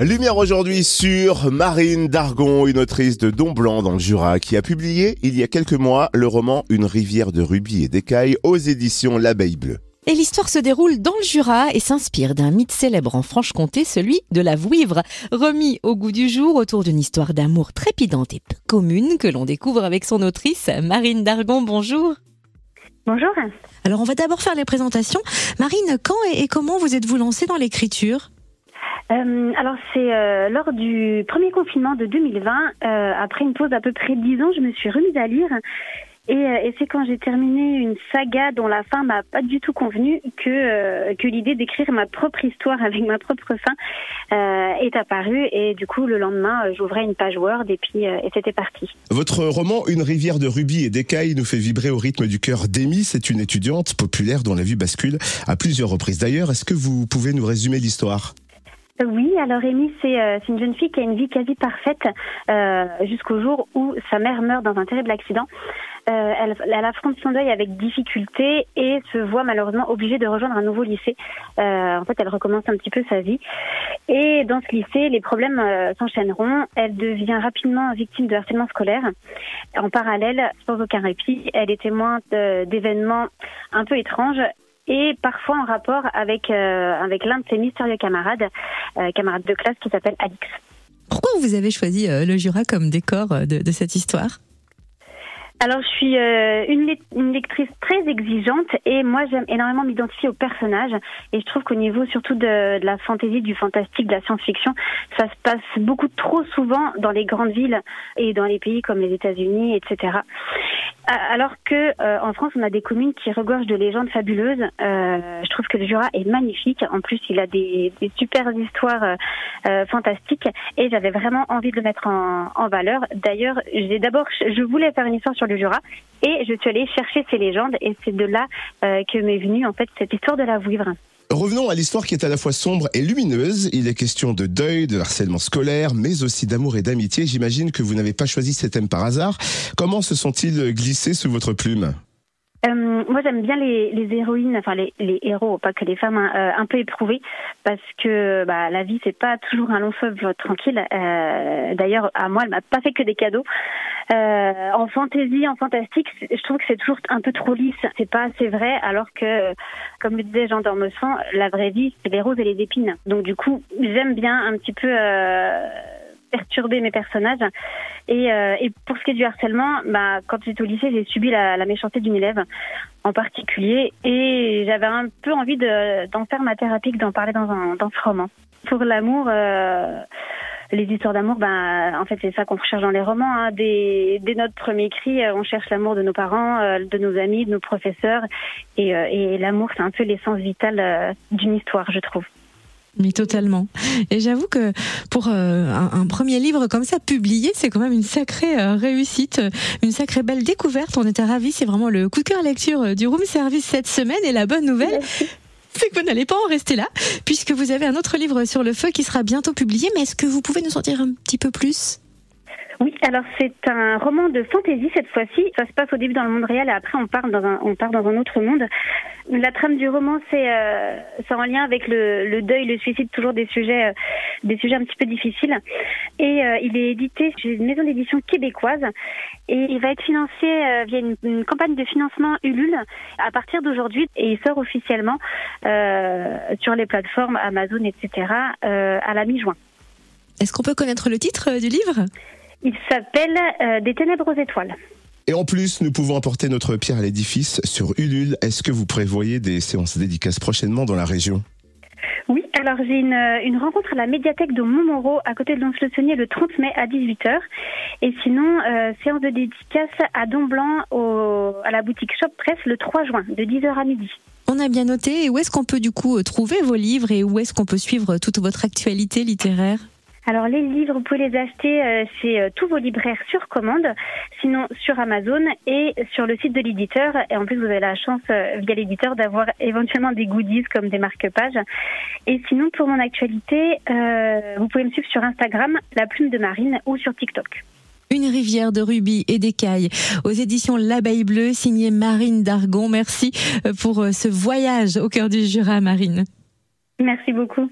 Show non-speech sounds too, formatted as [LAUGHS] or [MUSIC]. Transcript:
Lumière aujourd'hui sur Marine Dargon, une autrice de Don Blanc dans le Jura, qui a publié il y a quelques mois le roman Une rivière de rubis et d'écailles aux éditions L'Abeille Bleue. Et l'histoire se déroule dans le Jura et s'inspire d'un mythe célèbre en Franche-Comté, celui de la Vouivre, remis au goût du jour autour d'une histoire d'amour trépidante et peu commune que l'on découvre avec son autrice, Marine Dargon. Bonjour. Bonjour. Alors on va d'abord faire les présentations. Marine, quand et comment vous êtes-vous lancée dans l'écriture? Euh, alors c'est euh, lors du premier confinement de 2020, euh, après une pause d'à peu près dix ans, je me suis remise à lire. Et, et c'est quand j'ai terminé une saga dont la fin m'a pas du tout convenu que que l'idée d'écrire ma propre histoire [LAUGHS] avec ma propre fin est apparue. Et du coup, le lendemain, j'ouvrais une page Word et puis et c'était parti. Votre roman Une rivière de rubis et d'écailles nous fait vibrer au rythme du cœur d'Amy. C'est une étudiante populaire dont la vie bascule à plusieurs reprises. D'ailleurs, est-ce que vous pouvez nous résumer l'histoire? Oui, alors Amy, euh, c'est une jeune fille qui a une vie quasi parfaite euh, jusqu'au jour où sa mère meurt dans un terrible accident. Euh, elle, elle, affronte son deuil avec difficulté et se voit malheureusement obligée de rejoindre un nouveau lycée. en fait, elle recommence un petit peu sa vie. Et dans ce lycée, les problèmes s'enchaîneront. Elle devient rapidement victime de harcèlement scolaire. En parallèle, sans aucun répit, elle est témoin d'événements un peu étranges et parfois en rapport avec, euh, avec l'un de ses mystérieux camarades, euh, camarades de classe qui s'appelle Alix. Pourquoi vous avez choisi euh, le Jura comme décor de, de cette histoire? Alors, je suis euh, une, une, lectrice très exigeante et moi, j'aime énormément m'identifier aux personnages. Et je trouve qu'au niveau surtout de, de, la fantaisie, du fantastique, de la science-fiction, ça se passe beaucoup trop souvent dans les grandes villes et dans les pays comme les États-Unis, etc. Alors que euh, en France, on a des communes qui regorgent de légendes fabuleuses. Euh, je trouve que le Jura est magnifique. En plus, il a des, des super histoires euh, fantastiques et j'avais vraiment envie de le mettre en, en valeur. D'ailleurs, j'ai d'abord, je voulais faire une histoire sur Jura et je suis allée chercher ces légendes et c'est de là euh, que m'est venue en fait cette histoire de la Vouivre. Revenons à l'histoire qui est à la fois sombre et lumineuse. Il est question de deuil, de harcèlement scolaire, mais aussi d'amour et d'amitié. J'imagine que vous n'avez pas choisi ces thèmes par hasard. Comment se sont-ils glissés sous votre plume? Euh, moi, j'aime bien les, les, héroïnes, enfin les, les, héros, pas que les femmes, hein, euh, un peu éprouvées, parce que bah, la vie c'est pas toujours un long fleuve tranquille. Euh, D'ailleurs, à moi, elle m'a pas fait que des cadeaux. Euh, en fantaisie, en fantastique, je trouve que c'est toujours un peu trop lisse. C'est pas assez vrai, alors que, comme le disait Jean Dormesson, la vraie vie c'est les roses et les épines. Donc du coup, j'aime bien un petit peu euh, perturber mes personnages. Et, euh, et, pour ce qui est du harcèlement, bah, quand j'étais au lycée, j'ai subi la, la, méchanceté d'une élève en particulier et j'avais un peu envie d'en faire ma thérapie, d'en parler dans, un, dans ce roman. Pour l'amour, euh, les histoires d'amour, ben, en fait, c'est ça qu'on recherche dans les romans. Hein. Dès, dès, notre premier cri, on cherche l'amour de nos parents, euh, de nos amis, de nos professeurs. Et, euh, et l'amour, c'est un peu l'essence vitale euh, d'une histoire, je trouve. Mais totalement. Et j'avoue que pour euh, un, un, premier livre comme ça publié, c'est quand même une sacrée euh, réussite, une sacrée belle découverte. On était ravis. C'est vraiment le coup de cœur lecture euh, du Room Service cette semaine. Et la bonne nouvelle, c'est que vous n'allez pas en rester là, puisque vous avez un autre livre sur le feu qui sera bientôt publié. Mais est-ce que vous pouvez nous en dire un petit peu plus? Oui, alors c'est un roman de fantaisie cette fois-ci. Ça se passe au début dans le monde réel et après on part dans un, on part dans un autre monde. La trame du roman, c'est euh, en lien avec le, le, deuil, le suicide, toujours des sujets, euh, des sujets un petit peu difficiles. Et euh, il est édité chez une maison d'édition québécoise et il va être financé euh, via une, une, campagne de financement Ulule à partir d'aujourd'hui et il sort officiellement euh, sur les plateformes Amazon, etc. à la mi-juin. Est-ce qu'on peut connaître le titre du livre? Il s'appelle euh, Des ténèbres aux étoiles. Et en plus, nous pouvons apporter notre pierre à l'édifice sur Ulule. Est-ce que vous prévoyez des séances dédicaces prochainement dans la région? Oui, alors j'ai une, une, rencontre à la médiathèque de Montmoreau à côté de Lons-le-Saunier le 30 mai à 18h. Et sinon, euh, séance de dédicace à Don-Blanc au, à la boutique Shop Press le 3 juin de 10h à midi. On a bien noté. Et où est-ce qu'on peut du coup trouver vos livres et où est-ce qu'on peut suivre toute votre actualité littéraire? Alors les livres, vous pouvez les acheter euh, chez euh, tous vos libraires sur commande, sinon sur Amazon et sur le site de l'éditeur. Et en plus, vous avez la chance euh, via l'éditeur d'avoir éventuellement des goodies comme des marque-pages. Et sinon, pour mon actualité, vous pouvez me suivre sur Instagram, La Plume de Marine, ou sur TikTok. Une rivière de rubis et d'écailles aux éditions L'Abeille Bleue, signée Marine Dargon. Merci pour ce voyage au cœur du Jura, Marine. Merci beaucoup.